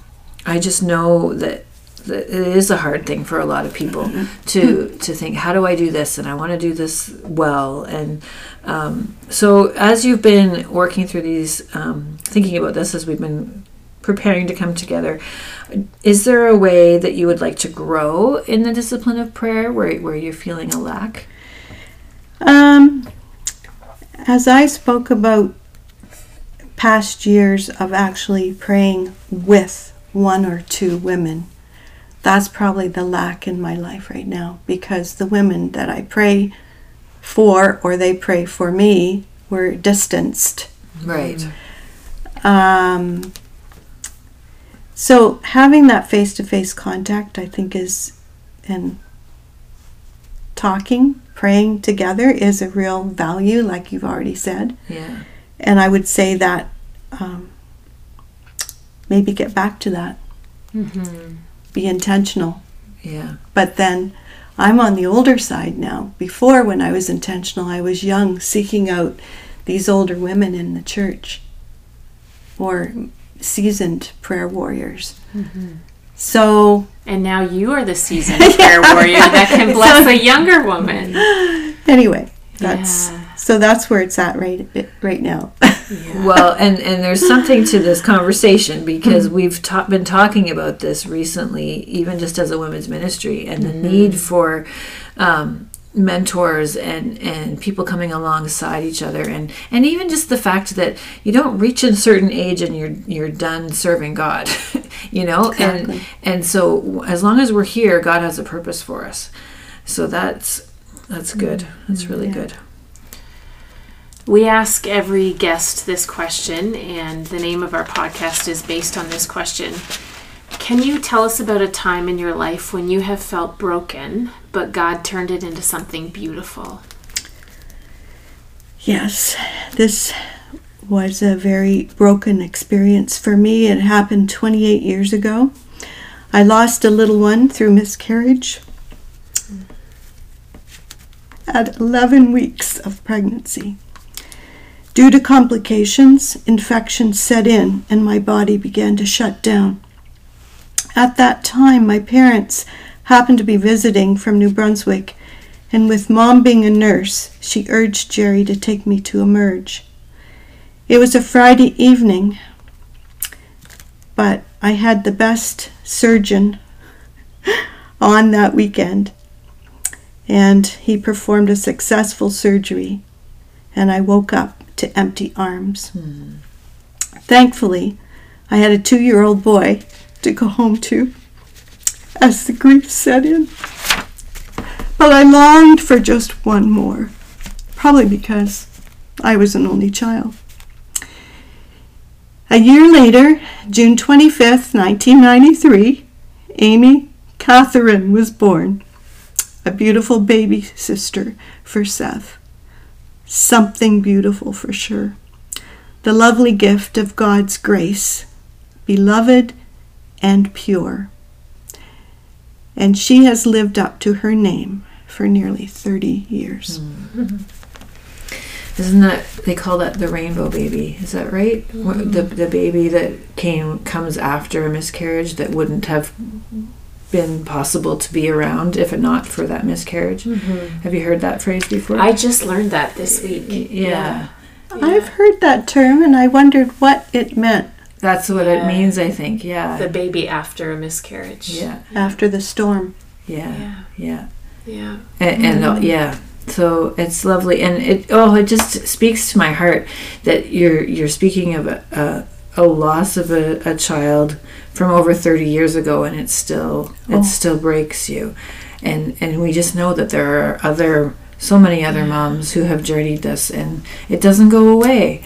I just know that, that it is a hard thing for a lot of people to to think how do I do this? And I want to do this well. And um, so as you've been working through these um, thinking about this as we've been preparing to come together is there a way that you would like to grow in the discipline of prayer where, where you're feeling a lack? Um, as I spoke about past years of actually praying with one or two women, that's probably the lack in my life right now because the women that I pray for or they pray for me were distanced. Right. Um, so having that face-to-face contact, I think, is and talking, praying together is a real value, like you've already said. Yeah. And I would say that um, maybe get back to that, Mm-hmm. Be intentional. Yeah. But then I'm on the older side now. Before, when I was intentional, I was young, seeking out these older women in the church or seasoned prayer warriors. Mm-hmm. So, And now you are the seasoned prayer warrior that can bless a younger woman. anyway, that's Yeah. So that's where it's at right right now. Well, and, and there's something to this conversation because we've ta- been talking about this recently, even just as a women's ministry, and the need for um, mentors and, and people coming alongside each other, and, and even just the fact that you don't reach a certain age and you're you're done serving God, you know, Exactly. and and so as long as we're here, God has a purpose for us. So that's that's good. That's really Yeah. good. We ask every guest this question, and the name of our podcast is based on this question. Can you tell us about a time in your life when you have felt broken, but God turned it into something beautiful? Yes, this was a very broken experience for me. It happened 28 years ago. I lost a little one through miscarriage at 11 weeks of pregnancy. Due to complications, infection set in and my body began to shut down. At that time, my parents happened to be visiting from New Brunswick, and with mom being a nurse, she urged Jerry to take me to emerge. It was a Friday evening, but I had the best surgeon on that weekend, and he performed a successful surgery, and I woke up to empty arms. Hmm. Thankfully, I had a two year old boy to go home to as the grief set in. But I longed for just one more, probably because I was an only child. A year later, June 25th, 1993, Amy Catherine was born, a beautiful baby sister for Seth. Something beautiful for sure. The lovely gift of God's grace, beloved and pure. And she has lived up to her name for nearly 30 years. Hmm. Isn't that they call that the rainbow baby? Is that right? Wh- mm-hmm. The the baby that came comes after a miscarriage that wouldn't have been possible to be around if it not for that miscarriage. Have you heard that phrase before? I just learned that this week. yeah. I've heard that term and I wondered what it meant That's what Yeah. it means, I think. Yeah. The baby after a miscarriage. yeah. after the storm. Yeah. Yeah. Yeah. Yeah. and, and uh, yeah so it's lovely and it oh it just speaks to my heart that you're you're speaking of a, a, a loss of a, a child from over 30 years ago and it still Oh. it still breaks you. And and we just know that there are other so many other moms who have journeyed this and it doesn't go away.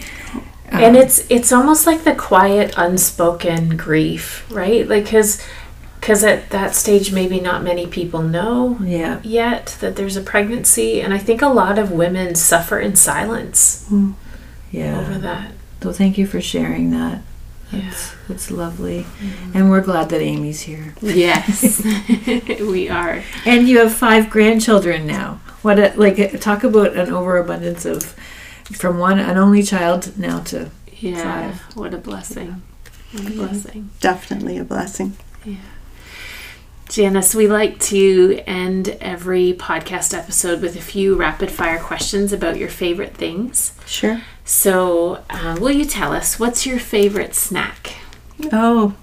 And Um, it's it's almost like the quiet unspoken grief right? Like because because at that stage maybe not many people know yeah. yet that there's a pregnancy and i think a lot of women suffer in silence over yeah. that. So thank you for sharing that yeah. it's, it's lovely mm-hmm. and we're glad that amy's here. Yes. We are. And you have five grandchildren now. What a, like uh, talk about an overabundance of from one an only child now to yeah. Five. what a blessing. What a blessing. Definitely a blessing. Janice, we like to end every podcast episode with a few rapid fire questions about your favorite things. Sure. So, uh, will you tell us what's your favorite snack? Oh,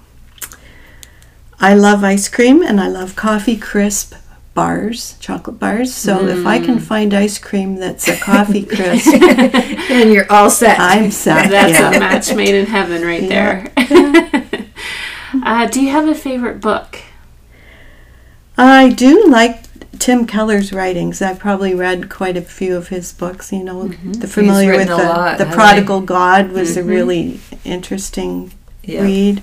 I love ice cream and I love coffee crisp bars, chocolate bars. So if I can find ice cream that's a coffee crisp, and you're all set. I'm set. That's yeah. a match made in heaven right Yeah. there. uh, do you have a favorite book? I do like Tim Keller's writings. I've probably read quite a few of his books. You know, the familiar with the, lot, the Prodigal God was a really interesting yeah. read.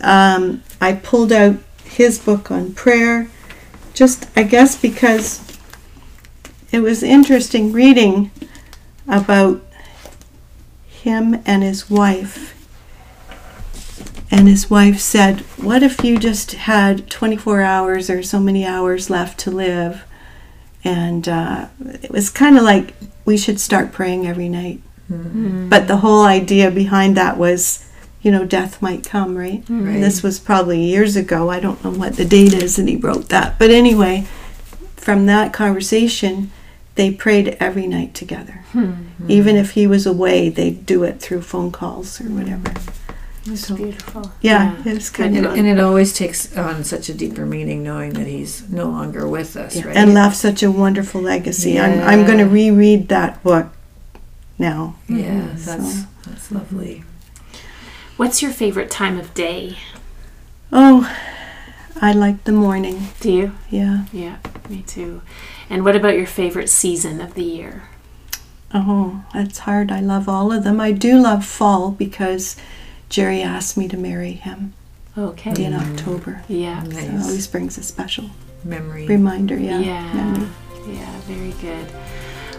Um, I pulled out his book on prayer, just I guess because it was interesting reading about him and his wife. And his wife said, What if you just had 24 hours or so many hours left to live? And uh, it was kind of like we should start praying every night. Mm-hmm. But the whole idea behind that was, you know, death might come, right? Mm-hmm. Right. And this was probably years ago. I don't know what the date is that he wrote that. But anyway, from that conversation, they prayed every night together. Hmm. Even if he was away, they'd do it through phone calls or whatever. It's So, beautiful. yeah, it was kind And, of and it always takes on such a deeper meaning knowing that he's no longer with us, yeah, right? and left such a wonderful legacy. I'm, I'm going to reread that book now. yeah, Mhm. that's So- that's lovely. What's your favorite time of day? Oh, I like the morning. Do you? Yeah. Yeah, me too. And what about your favorite season of the year? Oh, that's hard. I love all of them. I do love fall because Jerry asked me to marry him Okay. in October. Yeah. So it always brings a special memory. reminder. Yeah. Yeah. memory. Yeah, very good.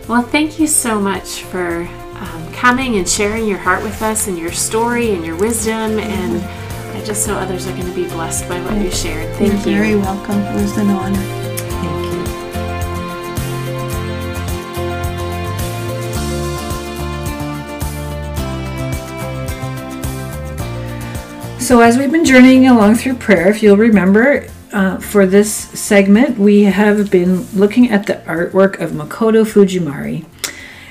Well, thank you so much for um, coming and sharing your heart with us and your story and your wisdom. And I just know others are going to be blessed by what you shared. Thank You're you. very welcome. It was an honor. So, as we've been journeying along through prayer, if you'll remember, uh, for this segment, we have been looking at the artwork of Makoto Fujimari.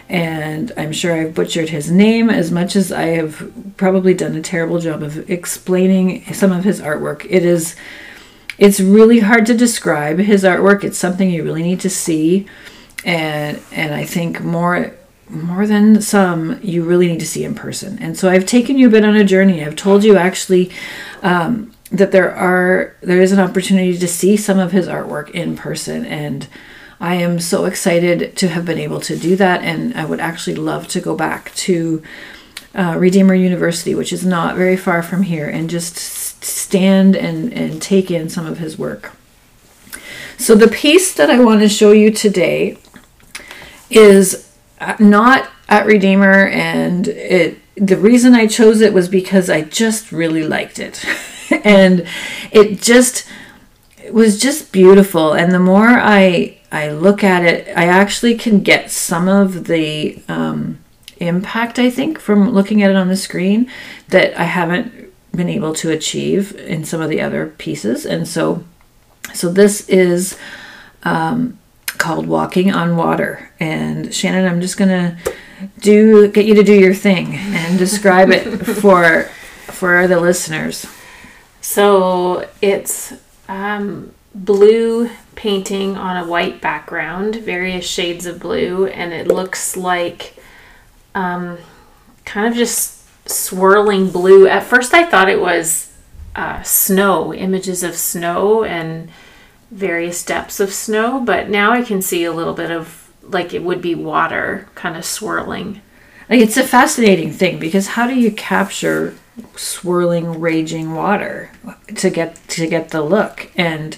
And I'm sure I've butchered his name as much as I have probably done a terrible job of explaining some of his artwork. It is it's really hard to describe his artwork. It's something you really need to see. And and I think more more than some you really need to see in person. And so I've taken you a bit on a journey. I've told you actually um, that there are there is an opportunity to see some of his artwork in person and I am so excited to have been able to do that and I would actually love to go back to uh, Redeemer University, which is not very far from here, and just stand and, and take in some of his work. So, the piece that I want to show you today is not at Redeemer, and it the reason I chose it was because I just really liked it, and it just it was just beautiful. And the more I I look at it, I actually can get some of the um, impact I think from looking at it on the screen that I haven't been able to achieve in some of the other pieces. And so, so this is um, called Walking on Water. And Shannon, I'm just gonna do get you to do your thing and describe it for for the listeners. So it's um, blue painting on a white background, various shades of blue, and it looks like um, kind of just swirling blue. At first, I thought it was uh, snow, images of snow and various depths of snow, but now I can see a little bit of like it would be water kind of swirling. Like it's a fascinating thing because how do you capture swirling, raging water to get to get the look? And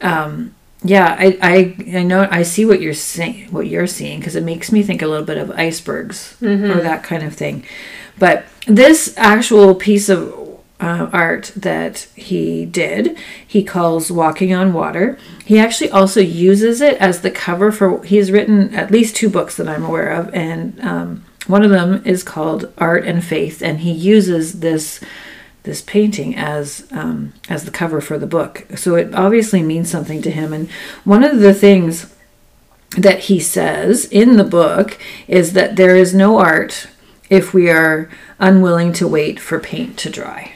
um, yeah, I, I I know I see what you're saying, what you're seeing, because it makes me think a little bit of icebergs or that kind of thing. But this actual piece of uh, art that he did, he calls "Walking on Water." He actually also uses it as the cover for. He's written at least two books that I'm aware of, and um, one of them is called Art and Faith, and he uses this this painting as um, as the cover for the book. So it obviously means something to him. And one of the things that he says in the book is that there is no art if we are unwilling to wait for paint to dry.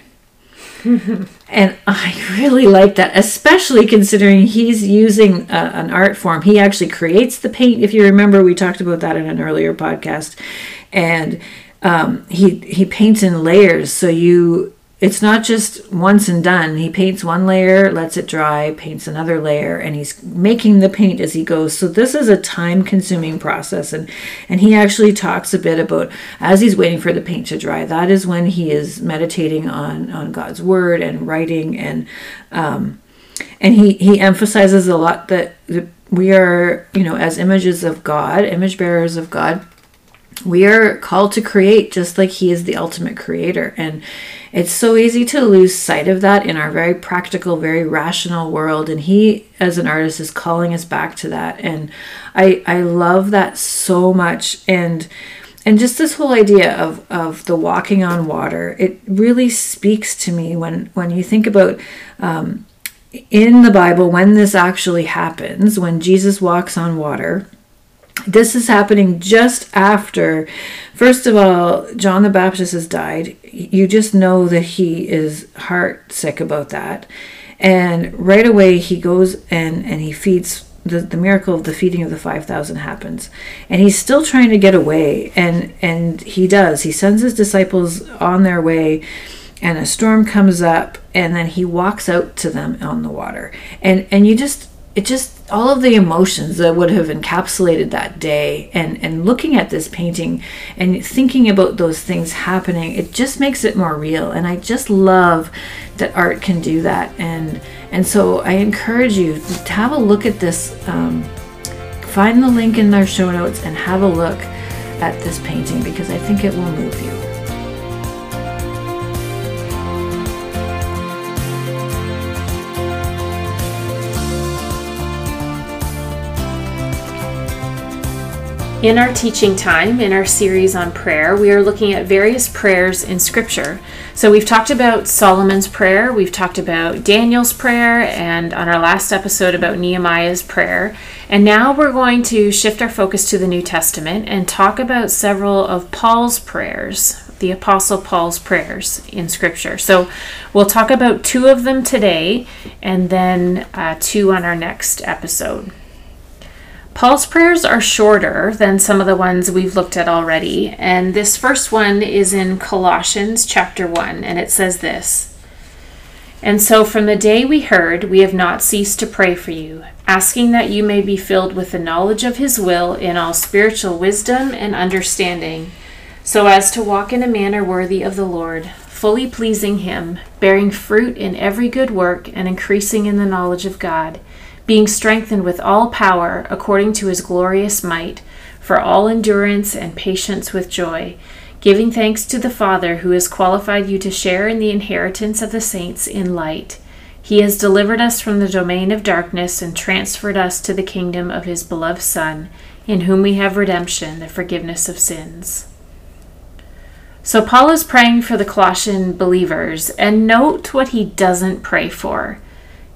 And I really like that, especially considering he's using a, an art form. He actually creates the paint. If you remember, we talked about that in an earlier podcast, and um, he he paints in layers. So you, it's not just once and done. He paints one layer, lets it dry, paints another layer, and he's making the paint as he goes. So this is a time-consuming process, and and he actually talks a bit about as he's waiting for the paint to dry. That is when he is meditating on on God's word and writing, and um, and he he emphasizes a lot that we are you know as images of God, image bearers of God we are called to create just like he is the ultimate creator. And it's so easy to lose sight of that in our very practical very rational world. And he as an artist is calling us back to that. And i i love that so much. And and just this whole idea of of the walking on water it really speaks to me when when you think about um, in the bible when this actually happens when jesus walks on water this is happening just after first of all john the baptist has died. You just know that he is heart sick about that. And right away he goes and and he feeds the, the miracle of the feeding of the 5000 happens. And he's still trying to get away and and he does. He sends his disciples on their way and a storm comes up and then he walks out to them on the water. And and you just it just all of the emotions that would have encapsulated that day and and looking at this painting and thinking about those things happening it just makes it more real and i just love that art can do that and and so i encourage you to have a look at this um, find the link in our show notes and have a look at this painting because I think it will move you. In our teaching time, in our series on prayer, we are looking at various prayers in Scripture. So we've talked about Solomon's prayer, we've talked about Daniel's prayer, and on our last episode about Nehemiah's prayer. And now we're going to shift our focus to the New Testament and talk about several of Paul's prayers, the Apostle Paul's prayers in Scripture. So we'll talk about two of them today and then uh, two on our next episode. Paul's prayers are shorter than some of the ones we've looked at already, and this first one is in Colossians chapter 1, and it says this And so from the day we heard, we have not ceased to pray for you, asking that you may be filled with the knowledge of his will in all spiritual wisdom and understanding, so as to walk in a manner worthy of the Lord, fully pleasing him, bearing fruit in every good work, and increasing in the knowledge of God being strengthened with all power according to his glorious might, for all endurance and patience with joy, giving thanks to the Father who has qualified you to share in the inheritance of the saints in light. He has delivered us from the domain of darkness and transferred us to the kingdom of his beloved Son, in whom we have redemption, the forgiveness of sins. So, Paul is praying for the Colossian believers, and note what he doesn't pray for.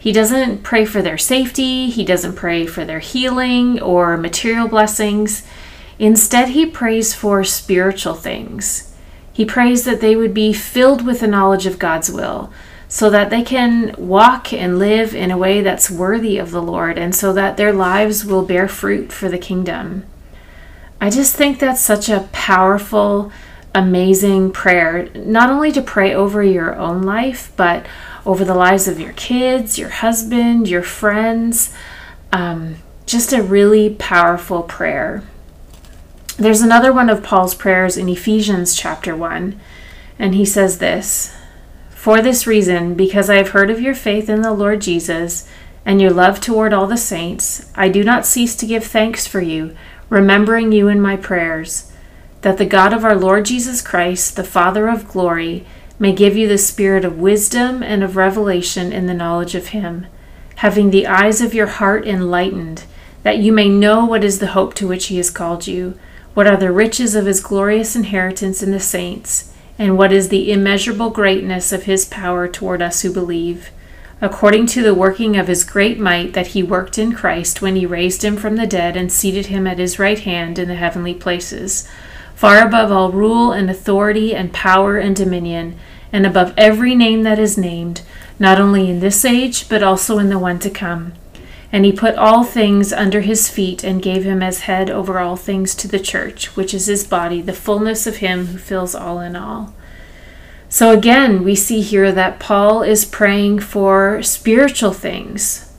He doesn't pray for their safety, he doesn't pray for their healing or material blessings. Instead, he prays for spiritual things. He prays that they would be filled with the knowledge of God's will, so that they can walk and live in a way that's worthy of the Lord, and so that their lives will bear fruit for the kingdom. I just think that's such a powerful, amazing prayer, not only to pray over your own life, but over the lives of your kids, your husband, your friends. Um, just a really powerful prayer. There's another one of Paul's prayers in Ephesians chapter 1, and he says this For this reason, because I have heard of your faith in the Lord Jesus and your love toward all the saints, I do not cease to give thanks for you, remembering you in my prayers, that the God of our Lord Jesus Christ, the Father of glory, may give you the spirit of wisdom and of revelation in the knowledge of Him, having the eyes of your heart enlightened, that you may know what is the hope to which He has called you, what are the riches of His glorious inheritance in the saints, and what is the immeasurable greatness of His power toward us who believe. According to the working of his great might that he worked in Christ when he raised him from the dead and seated him at his right hand in the heavenly places, far above all rule and authority and power and dominion and above every name that is named, not only in this age, but also in the one to come. And he put all things under his feet and gave him as head over all things to the church, which is his body, the fullness of him who fills all in all. So again, we see here that Paul is praying for spiritual things.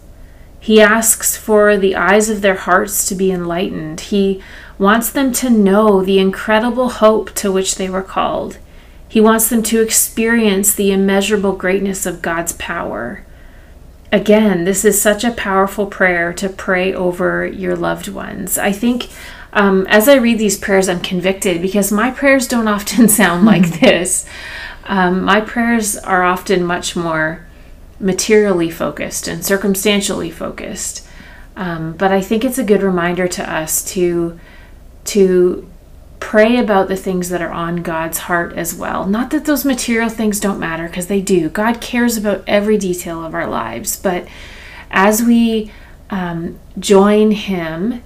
He asks for the eyes of their hearts to be enlightened. He wants them to know the incredible hope to which they were called. He wants them to experience the immeasurable greatness of God's power. Again, this is such a powerful prayer to pray over your loved ones. I think um, as I read these prayers, I'm convicted because my prayers don't often sound like this. Um, my prayers are often much more materially focused and circumstantially focused. Um, but I think it's a good reminder to us to to pray about the things that are on God's heart as well. Not that those material things don't matter, because they do. God cares about every detail of our lives. But as we um, join Him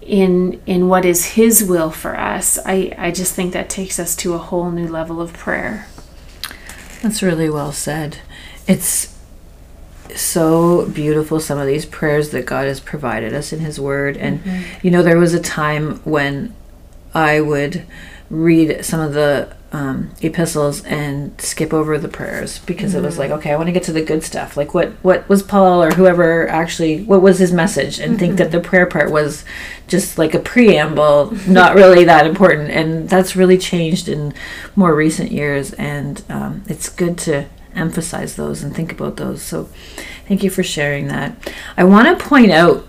in in what is His will for us, I, I just think that takes us to a whole new level of prayer. That's really well said. It's so beautiful some of these prayers that God has provided us in His Word. And, mm-hmm. you know, there was a time when I would read some of the um, epistles and skip over the prayers because mm-hmm. it was mm-hmm. like, okay, I want to get to the good stuff. Like, what what was Paul or whoever actually what was his message, and mm-hmm. think that the prayer part was just like a preamble, not really that important. And that's really changed in more recent years, and um, it's good to emphasize those and think about those. So, thank you for sharing that. I want to point out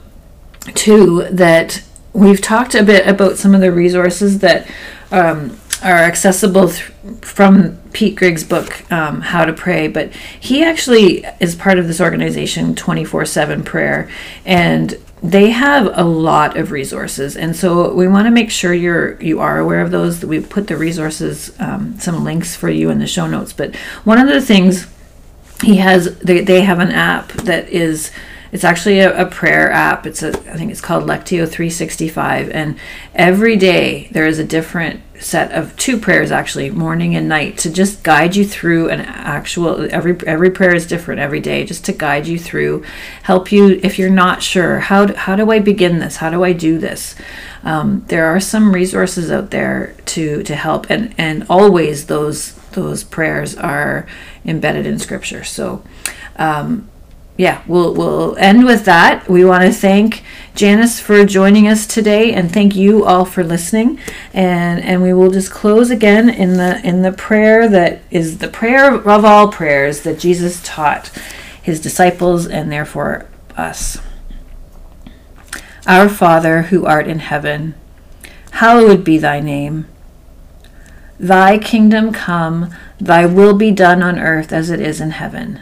too that we've talked a bit about some of the resources that um, are accessible th- from Pete Greig's book, um, How to Pray, but he actually is part of this organization, 24 7 Prayer, and they have a lot of resources and so we want to make sure you're you are aware of those we put the resources um, some links for you in the show notes but one of the things he has they, they have an app that is it's actually a, a, prayer app. It's a i think it's called lectio 365 and every day there is a different set of two prayers actually morning and night to just guide you through an actual every every prayer is different every day just to guide you through help you if you're not sure how do, how do i begin this? How do i do this? Um, there are some resources out there to to help and and always those those prayers are embedded in scripture. So um, yeah, we'll we'll end with that. We want to thank Janice for joining us today, and thank you all for listening. And and we will just close again in the in the prayer that is the prayer of all prayers that Jesus taught his disciples and therefore us. Our Father who art in heaven, hallowed be thy name. Thy kingdom come, thy will be done on earth as it is in heaven.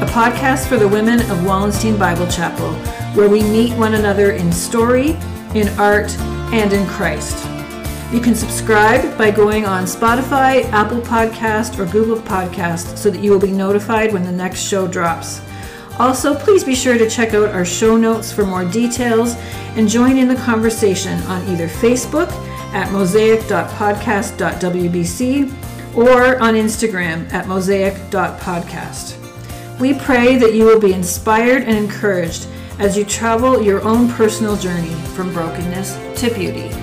a podcast for the women of Wallenstein Bible Chapel, where we meet one another in story, in art, and in Christ. You can subscribe by going on Spotify, Apple Podcast, or Google Podcast so that you will be notified when the next show drops. Also, please be sure to check out our show notes for more details and join in the conversation on either Facebook at mosaic.podcast.wbc or on Instagram at mosaic.podcast. We pray that you will be inspired and encouraged as you travel your own personal journey from brokenness to beauty.